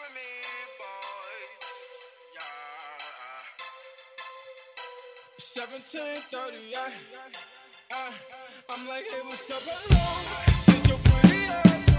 for me, boy. Yeah. 1738. I, uh, I'm like, hey, what's up, hello? Since your pretty ass.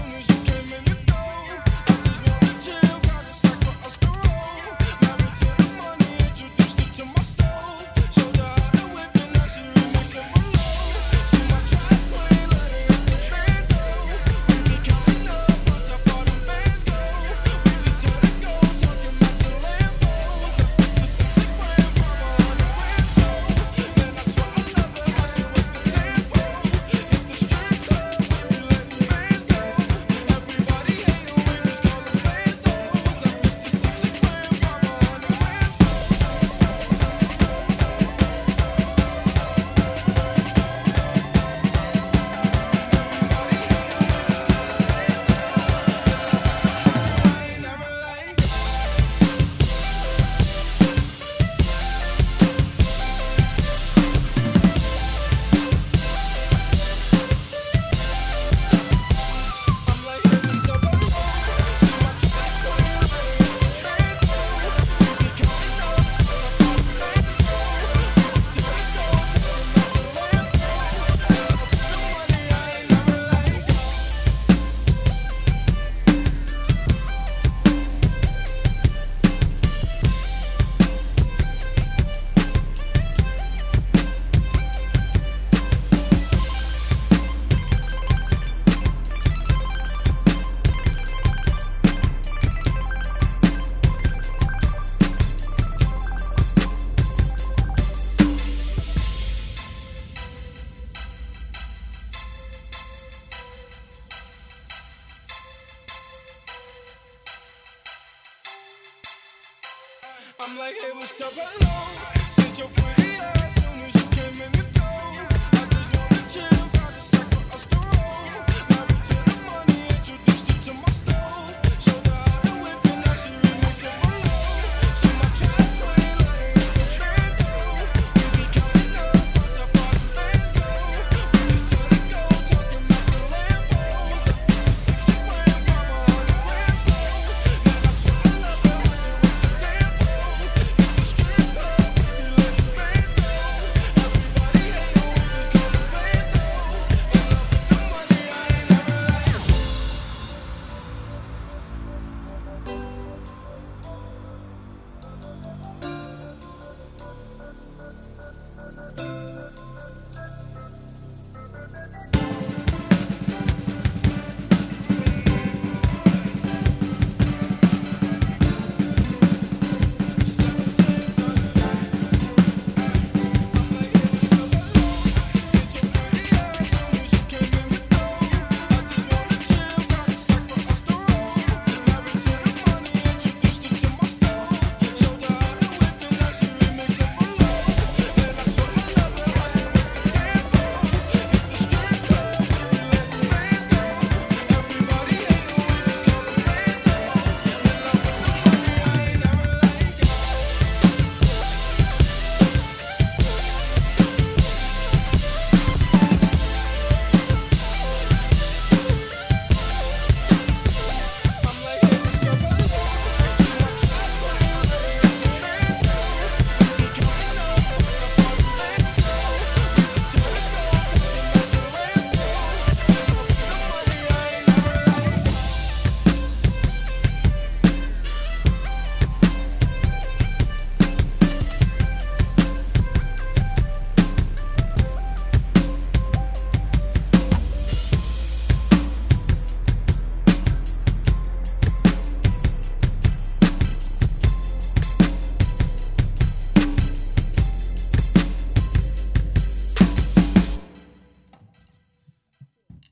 I'm like, hey, what's up? Hello. Since you're pretty as soon as you came in.